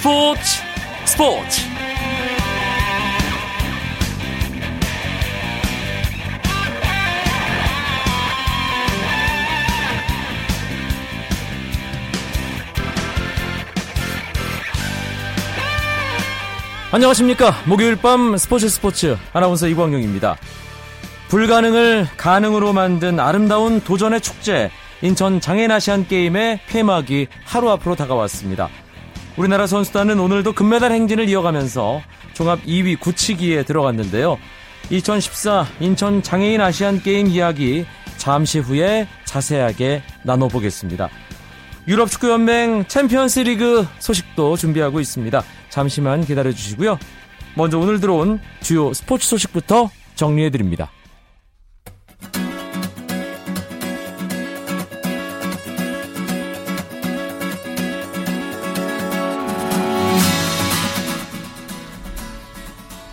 스포츠 스포츠. 안녕하십니까. 목요일 밤 스포츠 스포츠. 아나운서 이광용입니다. 불가능을 가능으로 만든 아름다운 도전의 축제 인천 장애인 아시안 게임의 폐막이 하루 앞으로 다가왔습니다. 우리나라 선수단은 오늘도 금메달 행진을 이어가면서 종합 2위 굳히기에 들어갔는데요. 2014 인천 장애인 아시안 게임 이야기 잠시 후에 자세하게 나눠보겠습니다. 유럽 축구 연맹 챔피언스 리그 소식도 준비하고 있습니다. 잠시만 기다려 주시고요. 먼저 오늘 들어온 주요 스포츠 소식부터 정리해 드립니다.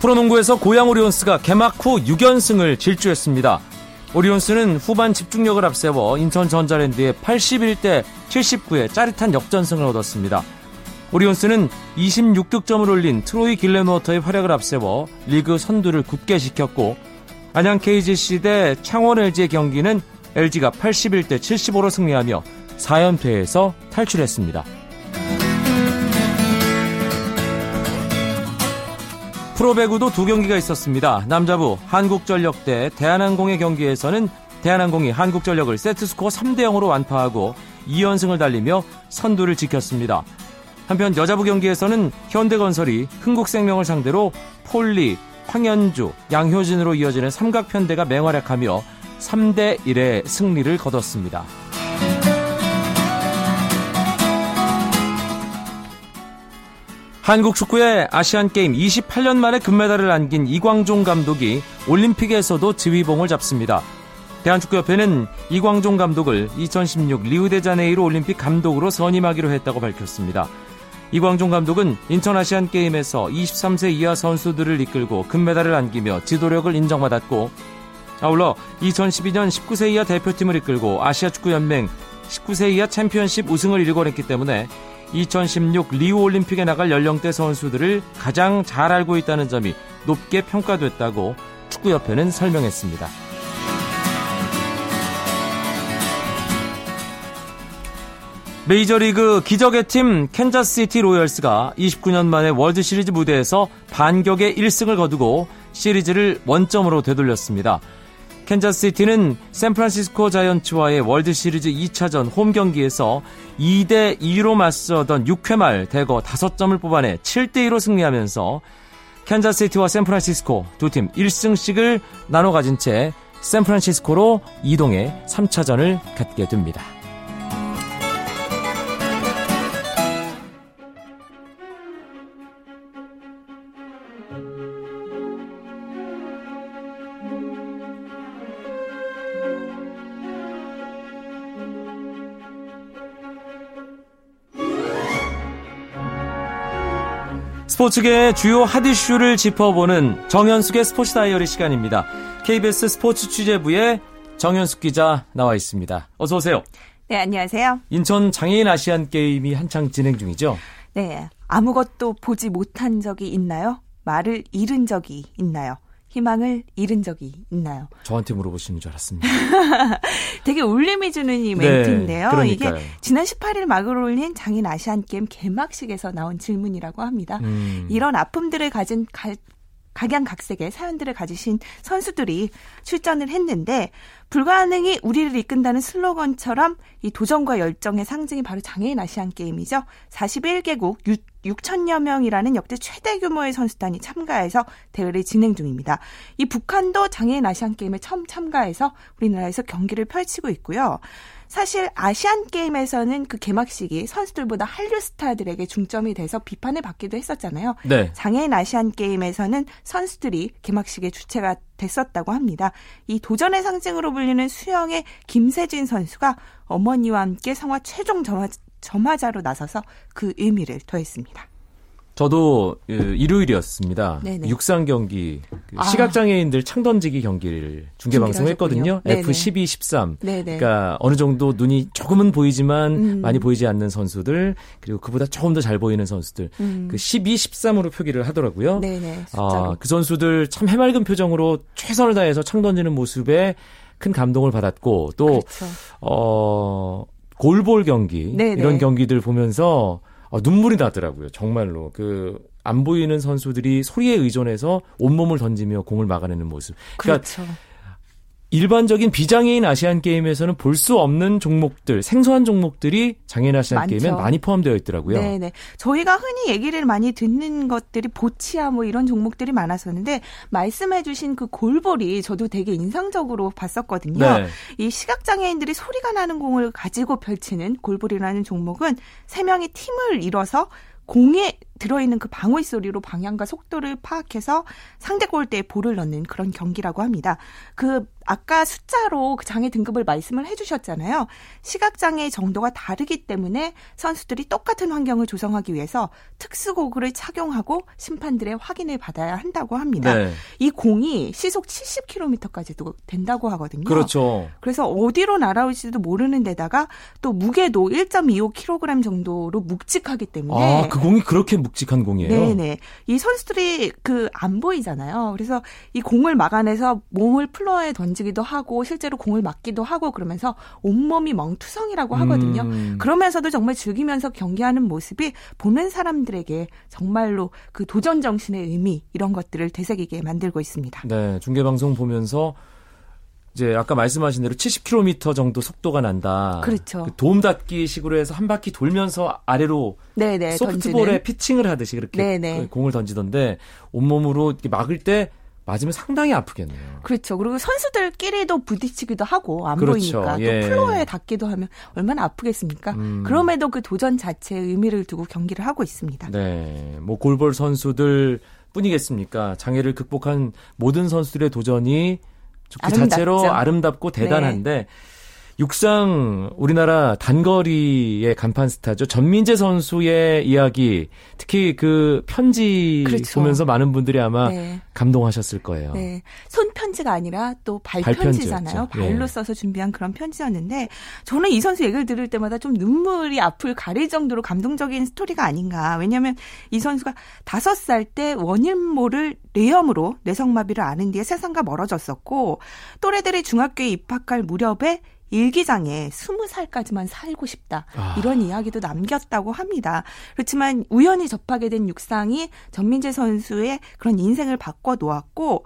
프로농구에서 고양 오리온스가 개막 후 6연승을 질주했습니다. 오리온스는 후반 집중력을 앞세워 인천 전자랜드에 81대 79의 짜릿한 역전승을 얻었습니다. 오리온스는 26득점을 올린 트로이 길레노어터의 활약을 앞세워 리그 선두를 굳게 지켰고 안양 KGC 대 창원 LG의 경기는 LG가 81대 75로 승리하며 4연패에서 탈출했습니다. 프로배구도 두 경기가 있었습니다. 남자부 한국전력 대 대한항공의 경기에서는 대한항공이 한국전력을 세트스코어 3대 0으로 완파하고 2연승을 달리며 선두를 지켰습니다. 한편 여자부 경기에서는 현대건설이 흥국생명을 상대로 폴리, 황현주, 양효진으로 이어지는 삼각편대가 맹활약하며 3대 1의 승리를 거뒀습니다. 한국 축구의 아시안게임 28년 만에 금메달을 안긴 이광종 감독이 올림픽에서도 지휘봉을 잡습니다. 대한축구협회는 이광종 감독을 2016 리우데자네이루 올림픽 감독으로 선임하기로 했다고 밝혔습니다. 이광종 감독은 인천 아시안 게임에서 23세 이하 선수들을 이끌고 금메달을 안기며 지도력을 인정받았고 아울러 2012년 19세 이하 대표팀을 이끌고 아시아 축구 연맹 19세 이하 챔피언십 우승을 일궈냈기 때문에 2016 리우 올림픽에 나갈 연령대 선수들을 가장 잘 알고 있다는 점이 높게 평가됐다고 축구협회는 설명했습니다. 메이저리그 기적의 팀 캔자스시티 로열스가 29년 만에 월드시리즈 무대에서 반격의 1승을 거두고 시리즈를 원점으로 되돌렸습니다. 캔자스시티는 샌프란시스코 자이언츠와의 월드시리즈 2차전 홈 경기에서 2대 2로 맞서던 6회 말 대거 5점을 뽑아내 7대 2로 승리하면서 캔자스시티와 샌프란시스코 두 팀 1승씩을 나눠 가진 채 샌프란시스코로 이동해 3차전을 갖게 됩니다. 스포츠계의 주요 핫 이슈를 짚어보는 정현숙의 스포츠 다이어리 시간입니다. KBS 스포츠 취재부의 정현숙 기자 나와 있습니다. 어서 오세요. 네, 안녕하세요. 인천 장애인 아시안 게임이 한창 진행 중이죠? 네. 아무것도 보지 못한 적이 있나요? 말을 잃은 적이 있나요? 희망을 잃은 적이 있나요? 저한테 물어보시는 줄 알았습니다. 되게 울림이 주는 이 네, 멘트인데요. 네, 이게 지난 18일 막을 올린 장인 아시안 게임 개막식에서 나온 질문이라고 합니다. 음. 이런 아픔들을 가진 가, 각양각색의 사연들을 가지신 선수들이 출전을 했는데 불가능이 우리를 이끈다는 슬로건처럼 이 도전과 열정의 상징이 바로 장애인 아시안 게임이죠. 41개국 6, 천여 명이라는 역대 최대 규모의 선수단이 참가해서 대회를 진행 중입니다. 이 북한도 장애인 아시안 게임에 처음 참가해서 우리나라에서 경기를 펼치고 있고요. 사실 아시안 게임에서는 그 개막식이 선수들보다 한류 스타들에게 중점이 돼서 비판을 받기도 했었잖아요. 네. 장애인 아시안 게임에서는 선수들이 개막식의 주체가 됐었다고 합니다. 이 도전의 상징으로 불리는 수영의 김세진 선수가 어머니와 함께 성화 최종 점화, 점화자로 나서서 그 의미를 더했습니다. 저도 그 일요일이었습니다. 네네. 육상 경기 그 아. 시각장애인들 창 던지기 경기를 중계 방송했거든요. F12, 13. 네네. 그러니까 어느 정도 눈이 조금은 보이지만 음. 많이 보이지 않는 선수들 그리고 그보다 조금 더 잘 보이는 선수들 음. 그 12, 13으로 표기를 하더라고요. 네네. 아, 그 선수들 참 해맑은 표정으로 최선을 다해서 창 던지는 모습에 큰 감동을 받았고 또 그렇죠. 어 골볼 경기 네네. 이런 경기들 보면서 어, 눈물이 나더라고요. 정말로 그 안 보이는 선수들이 소리에 의존해서 온몸을 던지며 공을 막아내는 모습. 그러니까 그렇죠. 일반적인 비장애인 아시안 게임에서는 볼 수 없는 종목들, 생소한 종목들이 장애인 아시안 많죠. 게임에 많이 포함되어 있더라고요. 네네. 저희가 흔히 얘기를 많이 듣는 것들이 보치아 뭐 이런 종목들이 많았었는데 말씀해주신 그 골볼이 저도 되게 인상적으로 봤었거든요. 네. 이 시각 장애인들이 소리가 나는 공을 가지고 펼치는 골볼이라는 종목은 세 명이 팀을 이뤄서 공에 들어있는 그 방울 소리로 방향과 속도를 파악해서 상대 골대에 볼을 넣는 그런 경기라고 합니다. 그 아까 숫자로 그 장애 등급을 말씀을 해주셨잖아요. 시각장애 정도가 다르기 때문에 선수들이 똑같은 환경을 조성하기 위해서 특수고글을 착용하고 심판들의 확인을 받아야 한다고 합니다. 네. 이 공이 시속 70km까지도 된다고 하거든요. 그렇죠. 그래서 어디로 날아올지도 모르는 데다가 또 무게도 1.25kg 정도로 묵직하기 때문에 아, 그 공이 그렇게 묵직한 공이에요? 네네. 이 선수들이 그 안 보이잖아요. 그래서 이 공을 막아내서 몸을 플로어에 던지 기도 하고 실제로 공을 맞기도 하고 그러면서 온몸이 멍투성이라고 하거든요. 음. 그러면서도 정말 즐기면서 경기하는 모습이 보는 사람들에게 정말로 그 도전 정신의 의미 이런 것들을 되새기게 만들고 있습니다. 네, 중계 방송 보면서 이제 아까 말씀하신 대로 70km 정도 속도가 난다. 그렇죠. 그 도움 닫기 식으로 해서 한 바퀴 돌면서 아래로 네네, 소프트볼에 던지는. 피칭을 하듯이 그렇게 네네. 그 공을 던지던데 온몸으로 막을 때 맞으면 상당히 아프겠네요. 그렇죠. 그리고 선수들끼리도 부딪히기도 하고 안 그렇죠. 보이니까 예. 또 플로어에 닿기도 하면 얼마나 아프겠습니까? 음. 그럼에도 그 도전 자체에 의미를 두고 경기를 하고 있습니다. 네. 뭐 골볼 선수들 뿐이겠습니까? 장애를 극복한 모든 선수들의 도전이 그 아름답죠. 자체로 아름답고 대단한데 네. 육상 우리나라 단거리의 간판 스타죠. 전민재 선수의 이야기, 특히 그 편지 그렇죠. 보면서 많은 분들이 아마 네. 감동하셨을 거예요. 네. 손 편지가 아니라 또 발편지잖아요. 발 발로 네. 써서 준비한 그런 편지였는데 저는 이 선수 얘기를 들을 때마다 좀 눈물이 앞을 가릴 정도로 감동적인 스토리가 아닌가. 왜냐하면 이 선수가 다섯 살 때 원인모를 뇌염으로 뇌성마비를 앓은 뒤에 세상과 멀어졌었고 또래들이 중학교에 입학할 무렵에 일기장에 스무 살까지만 살고 싶다. 아. 이런 이야기도 남겼다고 합니다. 그렇지만 우연히 접하게 된 육상이 전민재 선수의 그런 인생을 바꿔 놓았고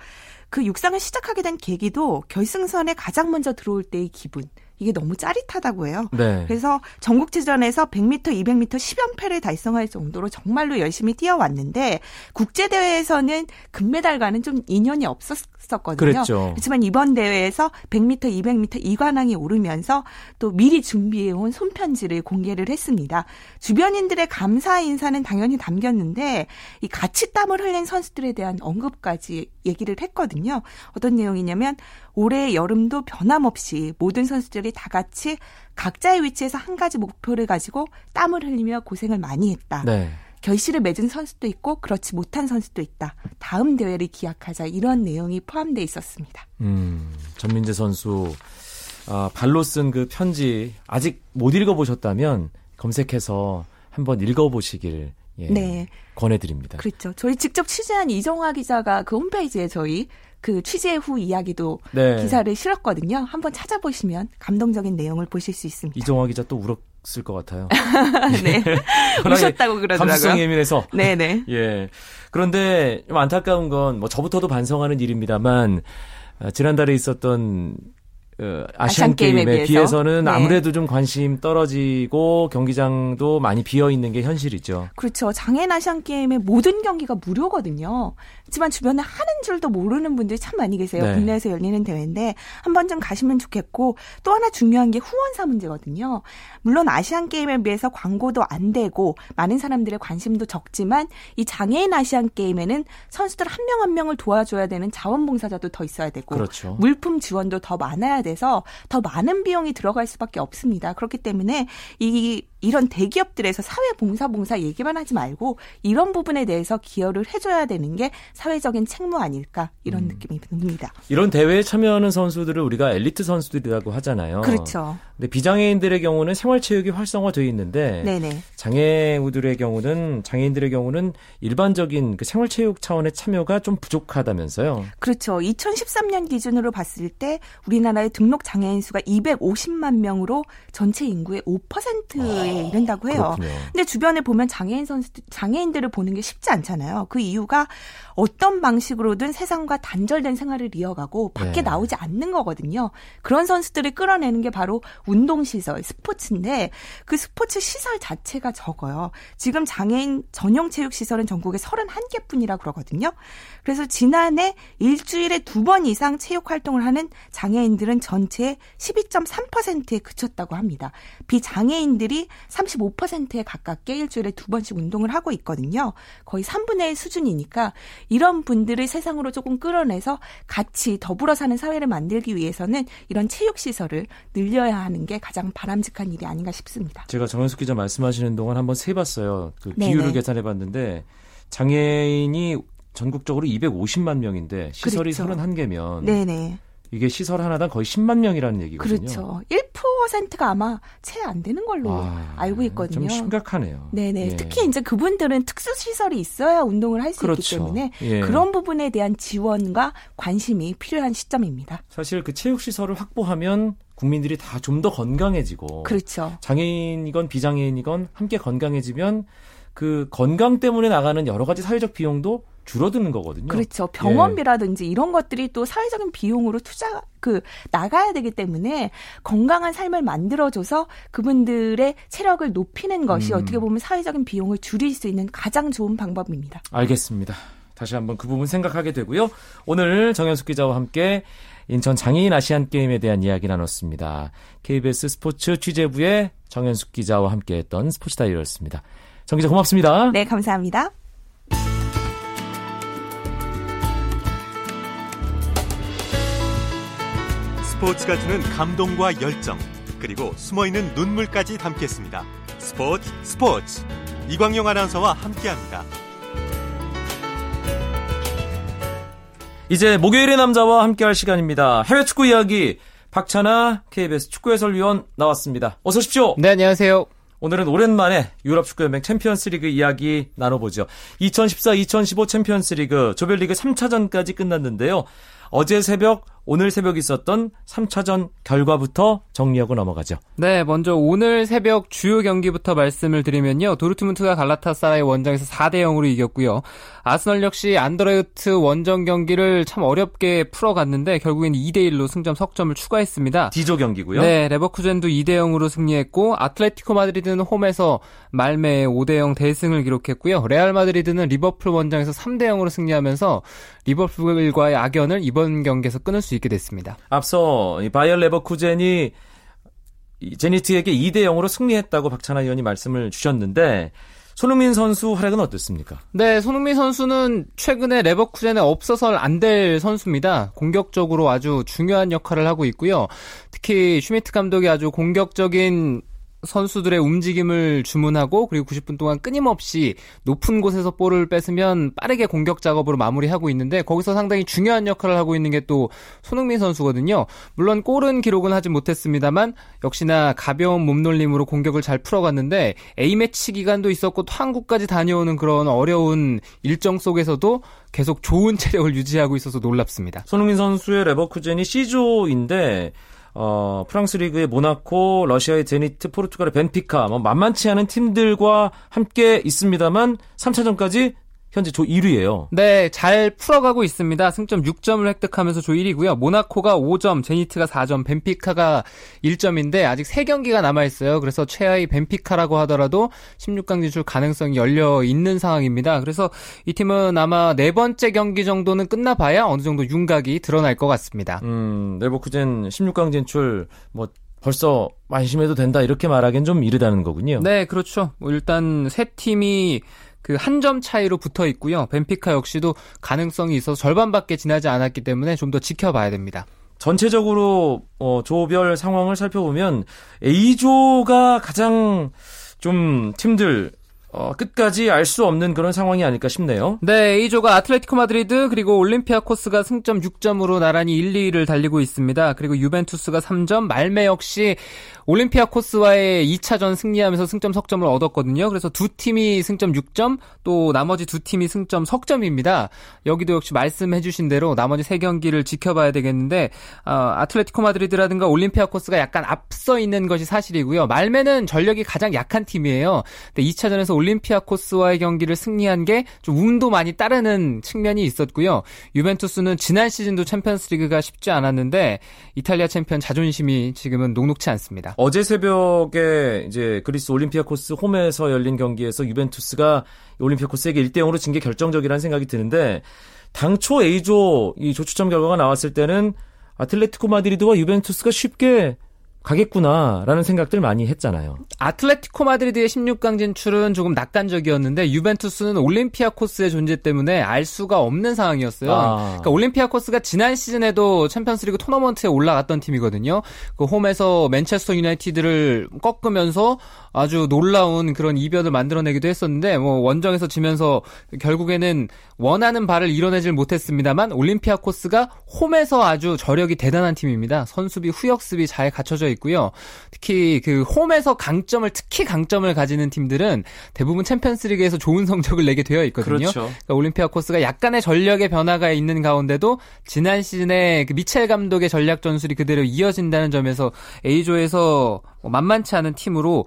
그 육상을 시작하게 된 계기도 결승선에 가장 먼저 들어올 때의 기분. 이게 너무 짜릿하다고 해요. 네. 그래서 전국체전에서 100m, 200m 10연패를 달성할 정도로 정말로 열심히 뛰어왔는데 국제 대회에서는 금메달과는 좀 인연이 없었거든요. 그랬죠. 그렇지만 이번 대회에서 100m, 200m 이관왕이 오르면서 또 미리 준비해온 손편지를 공개를 했습니다. 주변인들의 감사 인사는 당연히 담겼는데 이 같이 땀을 흘린 선수들에 대한 언급까지 얘기를 했거든요. 어떤 내용이냐면 올해 여름도 변함없이 모든 선수들이 다 같이 각자의 위치에서 한 가지 목표를 가지고 땀을 흘리며 고생을 많이 했다. 네. 결실을 맺은 선수도 있고 그렇지 못한 선수도 있다. 다음 대회를 기약하자 이런 내용이 포함되어 있었습니다. 음, 전민재 선수 아, 발로 쓴 그 편지 아직 못 읽어보셨다면 검색해서 한번 읽어보시길 예, 네. 권해드립니다. 그렇죠. 저희 직접 취재한 이정화 기자가 그 홈페이지에 저희 그 취재 후 이야기도 네. 기사를 실었거든요. 한번 찾아보시면 감동적인 내용을 보실 수 있습니다. 이정화 기자 또 울었을 것 같아요. 네. 우셨다고 그러더라고요. 감수성 예민해서. 네네. 예. 그런데 좀 안타까운 건 뭐 저부터도 반성하는 일입니다만 아, 지난달에 있었던 그 아시안, 게임에, 비해서는 네. 아무래도 좀 관심 떨어지고 경기장도 많이 비어 있는 게 현실이죠. 그렇죠. 장애인 아시안 게임의 모든 경기가 무료거든요. 하지만 주변에 하는 줄도 모르는 분들이 참 많이 계세요. 네. 국내에서 열리는 대회인데 한 번쯤 가시면 좋겠고 또 하나 중요한 게 후원사 문제거든요. 물론 아시안 게임에 비해서 광고도 안 되고 많은 사람들의 관심도 적지만 이 장애인 아시안 게임에는 선수들 한 명한 한 명을 도와줘야 되는 자원봉사자도 더 있어야 되고 그렇죠. 물품 지원도 더 많아야 돼서 더 많은 비용이 들어갈 수밖에 없습니다. 그렇기 때문에 이 이런 대기업들에서 사회봉사 봉사 얘기만 하지 말고 이런 부분에 대해서 기여를 해줘야 되는 게 사회적인 책무 아닐까 이런 음. 느낌이 듭니다. 이런 대회에 참여하는 선수들을 우리가 엘리트 선수들이라고 하잖아요. 그렇죠. 근데 비장애인들의 경우는 생활체육이 활성화되어 있는데 네네. 장애우들의 경우는 장애인들의 경우는 일반적인 그 생활체육 차원의 참여가 좀 부족하다면서요. 그렇죠. 2013년 기준으로 봤을 때 우리나라의 등록 장애인 수가 250만 명으로 전체 인구의 5%에 에 이른다고 해요. 그렇군요. 근데 주변에 보면 장애인 선수 장애인들을 보는 게 쉽지 않잖아요. 그 이유가 어떤 방식으로든 세상과 단절된 생활을 이어가고 밖에 네. 나오지 않는 거거든요. 그런 선수들을 끌어내는 게 바로 운동 시설, 스포츠인데 그 스포츠 시설 자체가 적어요. 지금 장애인 전용 체육 시설은 전국에 31개뿐이라 그러거든요. 그래서 지난해 일주일에 두 번 이상 체육 활동을 하는 장애인들은 전체의 12.3%에 그쳤다고 합니다. 비장애인들이 35%에 가깝게 일주일에 두 번씩 운동을 하고 있거든요. 거의 3분의 1 수준이니까 이런 분들을 세상으로 조금 끌어내서 같이 더불어 사는 사회를 만들기 위해서는 이런 체육 시설을 늘려야 하는 게 가장 바람직한 일이 아닌가 싶습니다. 제가 정현숙 기자 말씀하시는 동안 한번 세 봤어요. 그 비율을 계산해 봤는데 장애인이 전국적으로 250만 명인데 시설이 그렇죠. 31개면 네네. 이게 시설 하나당 거의 10만 명이라는 얘기거든요. 그렇죠. 1%가 아마 채 안 되는 걸로 아, 알고 있거든요. 좀 심각하네요. 네네. 예. 특히 이제 그분들은 특수 시설이 있어야 운동을 할수 그렇죠. 있기 때문에 예. 그런 부분에 대한 지원과 관심이 필요한 시점입니다. 사실 그 체육 시설을 확보하면 국민들이 다 좀 더 건강해지고 그렇죠. 장애인이건 비장애인이건 함께 건강해지면 그 건강 때문에 나가는 여러 가지 사회적 비용도 줄어드는 거거든요. 그렇죠. 병원비라든지 예. 이런 것들이 또 사회적인 비용으로 투자 그 나가야 되기 때문에 건강한 삶을 만들어줘서 그분들의 체력을 높이는 것이 음. 어떻게 보면 사회적인 비용을 줄일 수 있는 가장 좋은 방법입니다. 알겠습니다. 다시 한번 그 부분 생각하게 되고요. 오늘 정현숙 기자와 함께 인천 장애인 아시안 게임에 대한 이야기 나눴습니다. KBS 스포츠 취재부의 정현숙 기자와 함께했던 스포츠 다이어였습니다. 정 기자 고맙습니다. 네, 감사합니다. 스포츠가 주는 감동과 열정, 그리고 숨어있는 눈물까지 담겠습니다. 스포츠 스포츠 이광용 아나운서와 함께합니다. 이제 목요일의 남자와 함께할 시간입니다. 해외 축구 이야기 박찬아 KBS 축구 해설위원 나왔습니다. 어서 오십시오. 네, 안녕하세요. 오늘은 오랜만에 유럽 축구연맹 챔피언스리그 이야기 나눠보죠. 2014-2015 챔피언스리그 조별리그 3차전까지 끝났는데요. 어제 새벽 오늘 새벽 있었던 3차전 결과부터 정리하고 넘어가죠. 네, 먼저 오늘 새벽 주요 경기부터 말씀을 드리면요. 도르트문트가 갈라타사라의 원정에서 4대 0으로 이겼고요. 아스널 역시 안드레우트 원정 경기를 참 어렵게 풀어갔는데 결국엔 2대 1로 승점 석점을 추가했습니다. 디조 경기고요. 네, 레버쿠젠도 2대 0으로 승리했고 아틀레티코 마드리드는 홈에서 말뫼에 5대 0 대승을 기록했고요. 레알 마드리드는 리버풀 원정에서 3대 0으로 승리하면서 리버풀과의 악연을 이번 경기에서 끊을 수수 있게 됐습니다. 앞서 바이어 레버쿠젠이 제니트에게 2대 0으로 승리했다고 박찬하 위원이 말씀을 주셨는데 손흥민 선수 활약은 어땠습니까? 네, 손흥민 선수는 최근에 레버쿠젠에 없어서 안될 선수입니다. 공격적으로 아주 중요한 역할을 하고 있고요. 특히 슈미트 감독이 아주 공격적인 선수들의 움직임을 주문하고 그리고 90분 동안 끊임없이 높은 곳에서 볼을 뺏으면 빠르게 공격 작업으로 마무리하고 있는데 거기서 상당히 중요한 역할을 하고 있는 게 또 손흥민 선수거든요. 물론 골은 기록은 하지 못했습니다만 역시나 가벼운 몸놀림으로 공격을 잘 풀어갔는데 A매치 기간도 있었고 또 한국까지 다녀오는 그런 어려운 일정 속에서도 계속 좋은 체력을 유지하고 있어서 놀랍습니다. 손흥민 선수의 레버쿠젠이 C조인데 어, 프랑스 리그의 모나코, 러시아의 제니트, 포르투갈의 벤피카, 뭐 만만치 않은 팀들과 함께 있습니다만 3차전까지 현재 조 1위예요. 네, 잘 풀어가고 있습니다. 승점 6점을 획득하면서 조 1위고요. 모나코가 5점, 제니트가 4점, 벤피카가 1점인데 아직 3경기가 남아 있어요. 그래서 최하위 벤피카라고 하더라도 16강 진출 가능성이 열려 있는 상황입니다. 그래서 이 팀은 아마 네 번째 경기 정도는 끝나봐야 어느 정도 윤곽이 드러날 것 같습니다. 음, 레버쿠젠 16강 진출 뭐 벌써 안심해도 된다 이렇게 말하기엔 좀 이르다는 거군요. 네, 그렇죠. 뭐 일단 세 팀이 그 한 점 차이로 붙어 있고요. 벤피카 역시도 가능성이 있어서 절반밖에 지나지 않았기 때문에 좀 더 지켜봐야 됩니다. 전체적으로 어, 조별 상황을 살펴보면 A조가 가장 좀 팀들 어, 끝까지 알 수 없는 그런 상황이 아닐까 싶네요. 네, A조가 아틀레티코 마드리드 그리고 올림피아코스가 승점 6점으로 나란히 1, 2위를 달리고 있습니다. 그리고 유벤투스가 3점, 말뫼 역시 올림피아 코스와의 2차전 승리하면서 승점 석점을 얻었거든요. 그래서 두 팀이 승점 6점, 또 나머지 두 팀이 승점 석점입니다. 여기도 역시 말씀해 주신 대로 나머지 세 경기를 지켜봐야 되겠는데 어, 아틀레티코 마드리드라든가 올림피아 코스가 약간 앞서 있는 것이 사실이고요. 말메는 전력이 가장 약한 팀이에요. 근데 2차전에서 올림피아 코스와의 경기를 승리한 게 좀 운도 많이 따르는 측면이 있었고요. 유벤투스는 지난 시즌도 챔피언스리그가 쉽지 않았는데 이탈리아 챔피언 자존심이 지금은 녹록치 않습니다. 어제 새벽에 이제 그리스 올림피아코스 홈에서 열린 경기에서 유벤투스가 올림피아코스에게 1대 0으로 진 게 결정적이라는 생각이 드는데 당초 A조 이 조추첨 결과가 나왔을 때는 아틀레티코 마드리드와 유벤투스가 쉽게 가겠구나라는 생각들 많이 했잖아요. 아틀레티코 마드리드의 16강 진출은 조금 낙관적이었는데 유벤투스는 올림피아코스의 존재 때문에 알 수가 없는 상황이었어요. 아. 그러니까 올림피아코스가 지난 시즌에도 챔피언스리그 토너먼트에 올라갔던 팀이거든요. 그 홈에서 맨체스터 유나이티드를 꺾으면서 아주 놀라운 그런 이변을 만들어내기도 했었는데 뭐 원정에서 지면서 결국에는 원하는 바를 이뤄내질 못했습니다만 올림피아 코스가 홈에서 아주 저력이 대단한 팀입니다. 선수비, 후역습이 잘 갖춰져 있고요. 특히 그 홈에서 강점을 특히 강점을 가지는 팀들은 대부분 챔피언스리그에서 좋은 성적을 내게 되어 있거든요. 그렇죠. 그러니까 올림피아 코스가 약간의 전력의 변화가 있는 가운데도 지난 시즌에 그 미첼 감독의 전략 전술이 그대로 이어진다는 점에서 A조에서 뭐 만만치 않은 팀으로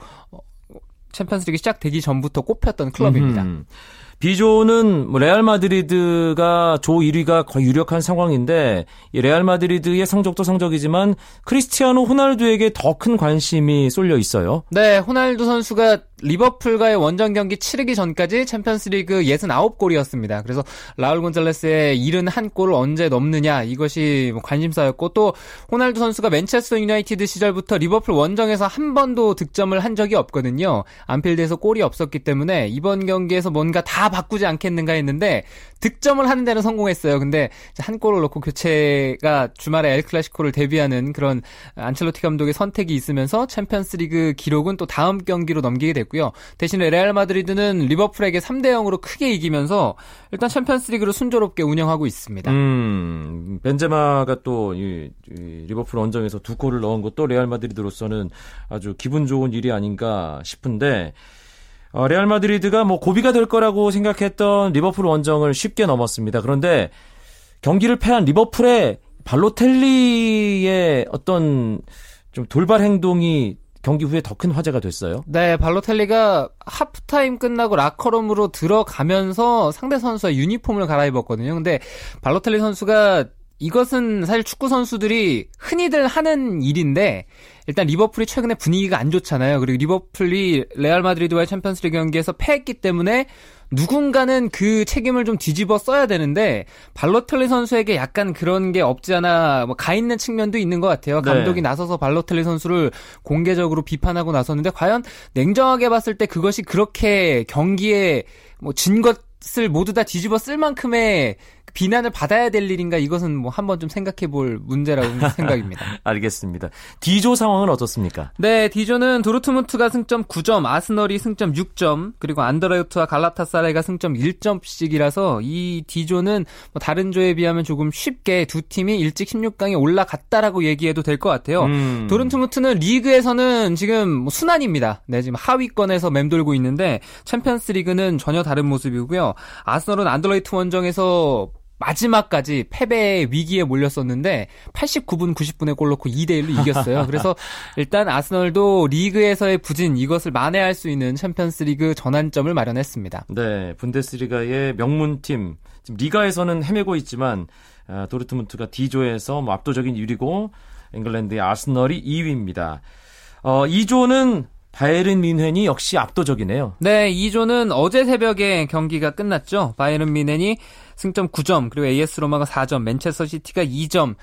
챔피언스리그 시작되기 전부터 꼽혔던 클럽입니다. 음 흠. B조는 뭐 레알 마드리드가 조 1위가 거의 유력한 상황인데 이 레알 마드리드의 성적도 성적이지만 크리스티아노 호날두에게 더 큰 관심이 쏠려 있어요. 네, 호날두 선수가 리버풀과의 원정 경기 치르기 전까지 챔피언스리그 69골이었습니다. 그래서 라울 곤잘레스의 71골을 언제 넘느냐 이것이 뭐 관심사였고 또 호날두 선수가 맨체스터 유나이티드 시절부터 리버풀 원정에서 한 번도 득점을 한 적이 없거든요. 안필드에서 골이 없었기 때문에 이번 경기에서 뭔가 다 바꾸지 않겠는가 했는데 득점을 하는 데는 성공했어요. 근데 한 골을 넣고 교체가 주말에 엘클라시코를 데뷔하는 그런 안첼로티 감독의 선택이 있으면서 챔피언스리그 기록은 또 다음 경기로 넘기게 됐고요. 대신에 레알 마드리드는 리버풀에게 3대 0으로 크게 이기면서 일단 챔피언스리그를 순조롭게 운영하고 있습니다. 음, 벤제마가 또 이, 이 리버풀 원정에서 두 골을 넣은 것도 레알 마드리드로서는 아주 기분 좋은 일이 아닌가 싶은데 어, 레알 마드리드가 뭐 고비가 될 거라고 생각했던 리버풀 원정을 쉽게 넘었습니다. 그런데 경기를 패한 리버풀의 발로텔리의 어떤 좀 돌발 행동이 경기 후에 더 큰 화제가 됐어요. 네, 발로텔리가 하프타임 끝나고 라커룸으로 들어가면서 상대 선수의 유니폼을 갈아입었거든요. 근데 발로텔리 선수가 이것은 사실 축구 선수들이 흔히들 하는 일인데 일단 리버풀이 최근에 분위기가 안 좋잖아요. 그리고 리버풀이 레알 마드리드와의 챔피언스리그 경기에서 패했기 때문에 누군가는 그 책임을 좀 뒤집어 써야 되는데 발로텔리 선수에게 약간 그런 게 없지 않아 뭐 가 있는 측면도 있는 것 같아요. 네. 감독이 네. 나서서 발로텔리 선수를 공개적으로 비판하고 나섰는데 과연 냉정하게 봤을 때 그것이 그렇게 경기에 뭐진 것 을 모두 다 뒤집어 쓸 만큼의 비난을 받아야 될 일인가 이것은 뭐 한번 좀 생각해 볼 문제라고 생각입니다. 알겠습니다. D조 상황은 어떻습니까? 네, D조는 도르트문트가 승점 9점, 아스널이 승점 6점, 그리고 안더레우트와 갈라타사라이가 승점 1점씩이라서 이 D조는 뭐 다른 조에 비하면 조금 쉽게 두 팀이 일찍 16강에 올라갔다라고 얘기해도 될 것 같아요. 음. 도르트문트는 리그에서는 지금 뭐 순환입니다. 네, 지금 하위권에서 맴돌고 있는데 챔피언스 리그는 전혀 다른 모습이고요. 아스널은 안더레흐트 원정에서 마지막까지 패배의 위기에 몰렸었는데 89분 90분에 골 넣고 2대 1로 이겼어요. 그래서 일단 아스널도 리그에서의 부진 이것을 만회할 수 있는 챔피언스리그 전환점을 마련했습니다. 네, 분데스리가의 명문팀 지금 리가에서는 헤매고 있지만 아, 도르트문트가 D조에서 뭐 압도적인 1위고 잉글랜드의 아스널이 2위입니다. 어, E조는 바이에른 뮌헨이 역시 압도적이네요. 네, E조는 어제 새벽에 경기가 끝났죠. 바이에른 뮌헨이 승점 9점, 그리고 AS 로마가 4점, 맨체스터 시티가 2점,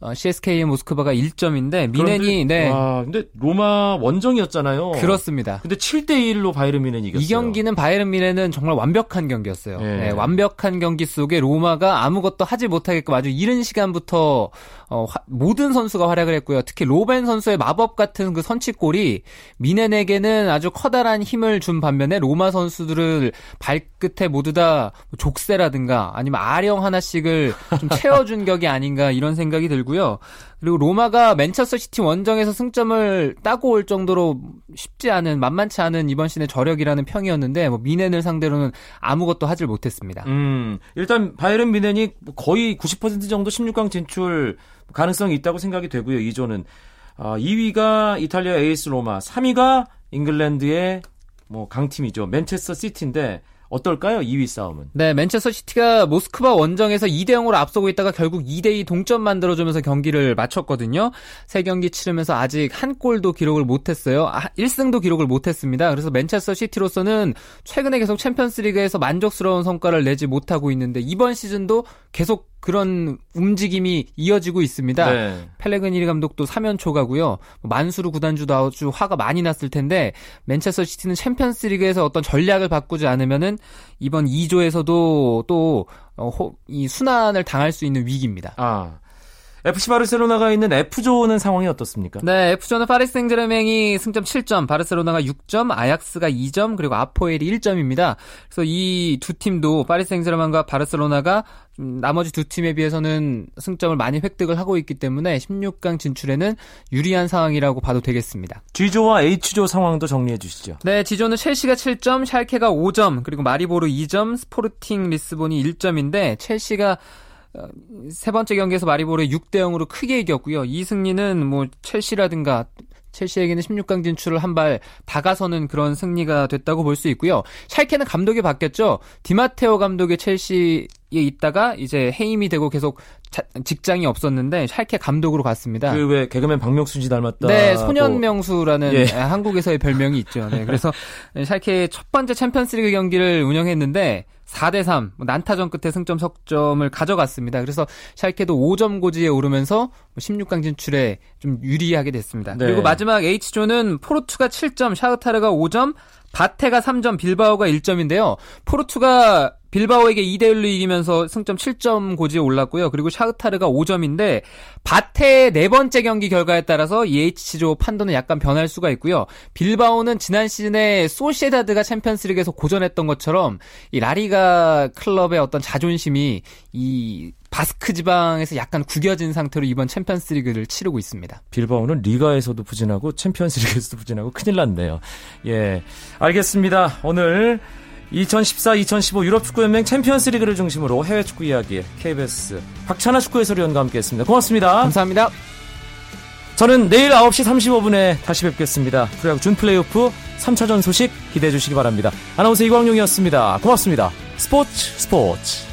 어, CSKA 모스크바가 1점인데 뮌헨이 네. 와, 근데 로마 원정이었잖아요. 그렇습니다. 근데 7대 1로 바이에른 뮌헨이 이겼어요. 이 경기는 바이에른 뮌헨은 정말 완벽한 경기였어요. 네. 네, 완벽한 경기 속에 로마가 아무것도 하지 못하게끔 아주 이른 시간부터 어, 화, 모든 선수가 활약을 했고요. 특히 로벤 선수의 마법 같은 그 선취골이 뮌헨에게는 아주 커다란 힘을 준 반면에 로마 선수들을 발끝에 모두 다 족쇄라든가 아니면 아령 하나씩을 좀 채워준 격이 아닌가 이런 생각이 들고 들고요. 그리고 로마가 맨체스터 시티 원정에서 승점을 따고 올 정도로 쉽지 않은 만만치 않은 이번 시즌의 저력이라는 평이었는데 뭐 뮌헨을 상대로는 아무것도 하질 못했습니다. 음, 일단 바이에른 뮌헨이 거의 90% 정도 16강 진출 가능성이 있다고 생각이 되고요. E조는 어, 2위가 이탈리아 AS 로마, 3위가 잉글랜드의 뭐 강팀이죠. 맨체스터 시티인데 어떨까요? 2위 싸움은. 네, 맨체스터 시티가 모스크바 원정에서 2대 0으로 앞서고 있다가 결국 2대 2 동점 만들어 주면서 경기를 마쳤거든요. 세 경기 치르면서 아직 한 골도 기록을 못 했어요. 1승도 아, 기록을 못 했습니다. 그래서 맨체스터 시티로서는 최근에 계속 챔피언스리그에서 만족스러운 성과를 내지 못하고 있는데 이번 시즌도 계속 그런 움직임이 이어지고 있습니다. 네. 펠레그니리 감독도 3연 초가고요. 만수르 구단주도 아주 화가 많이 났을 텐데 맨체스터 시티는 챔피언스리그에서 어떤 전략을 바꾸지 않으면은 이번 2조에서도 또이 어, 순환을 당할 수 있는 위기입니다. 아. FC 바르셀로나가 있는 F조 는 상황이 어떻습니까? 네, F조는 파리스 생제르맹이 승점 7점, 바르셀로나가 6점, 아약스가 2점, 그리고 아포엘이 1점입니다. 그래서 이 두 팀도 파리스 생제르맹과 바르셀로나가 나머지 두 팀에 비해서는 승점을 많이 획득을 하고 있기 때문에 16강 진출에는 유리한 상황이라고 봐도 되겠습니다. G조와 H조 상황도 정리해 주시죠. 네, G조는 첼시가 7점, 샬케가 5점, 그리고 마리보르 2점, 스포르팅 리스본이 1점인데 첼시가 어, 세 번째 경기에서 마리보르 6대 0으로 크게 이겼고요. 이 승리는 뭐 첼시라든가 첼시에게는 16강 진출을 한 발 다가서는 그런 승리가 됐다고 볼 수 있고요. 샬케는 감독이 바뀌었죠. 디마테오 감독의 첼시에 있다가 이제 해임이 되고 계속 자, 직장이 없었는데 샬케 감독으로 갔습니다. 그 왜 개그맨 박명수 씨 닮았다. 네, 소년 명수라는 예. 한국에서의 별명이 있죠. 네, 그래서 샬케의 첫 번째 챔피언스리그 경기를 운영했는데 4대3 뭐 난타전 끝에 승점 석점을 가져갔습니다. 그래서 샬케도 5점 고지에 오르면서 16강 뭐 진출에 좀 유리하게 됐습니다. 네. 그리고 마지막 H조는 포르투가 7점, 샤흐타르가 5점, 바테가 3점, 빌바오가 1점인데요. 포르투가 빌바오에게 2대 1로 이기면서 승점 7점 고지에 올랐고요. 그리고 샤흐타르가 5점인데 바테의 네 번째 경기 결과에 따라서 EH조 판도는 약간 변할 수가 있고요. 빌바오는 지난 시즌에 소시에다드가 챔피언스리그에서 고전했던 것처럼 이 라리가 클럽의 어떤 자존심이 이 바스크 지방에서 약간 구겨진 상태로 이번 챔피언스 리그를 치르고 있습니다. 빌바오는 리가에서도 부진하고 챔피언스 리그에서도 부진하고 큰일 났네요. 예, 알겠습니다. 오늘 2014-2015 유럽 축구연맹 챔피언스 리그를 중심으로 해외 축구 이야기 KBS 박찬하 축구 해설위원과 함께했습니다. 고맙습니다. 감사합니다. 저는 내일 9시 35분에 다시 뵙겠습니다. 프로야구 준 플레이오프 3차전 소식 기대해 주시기 바랍니다. 아나운서 이광용이었습니다. 고맙습니다. 스포츠 스포츠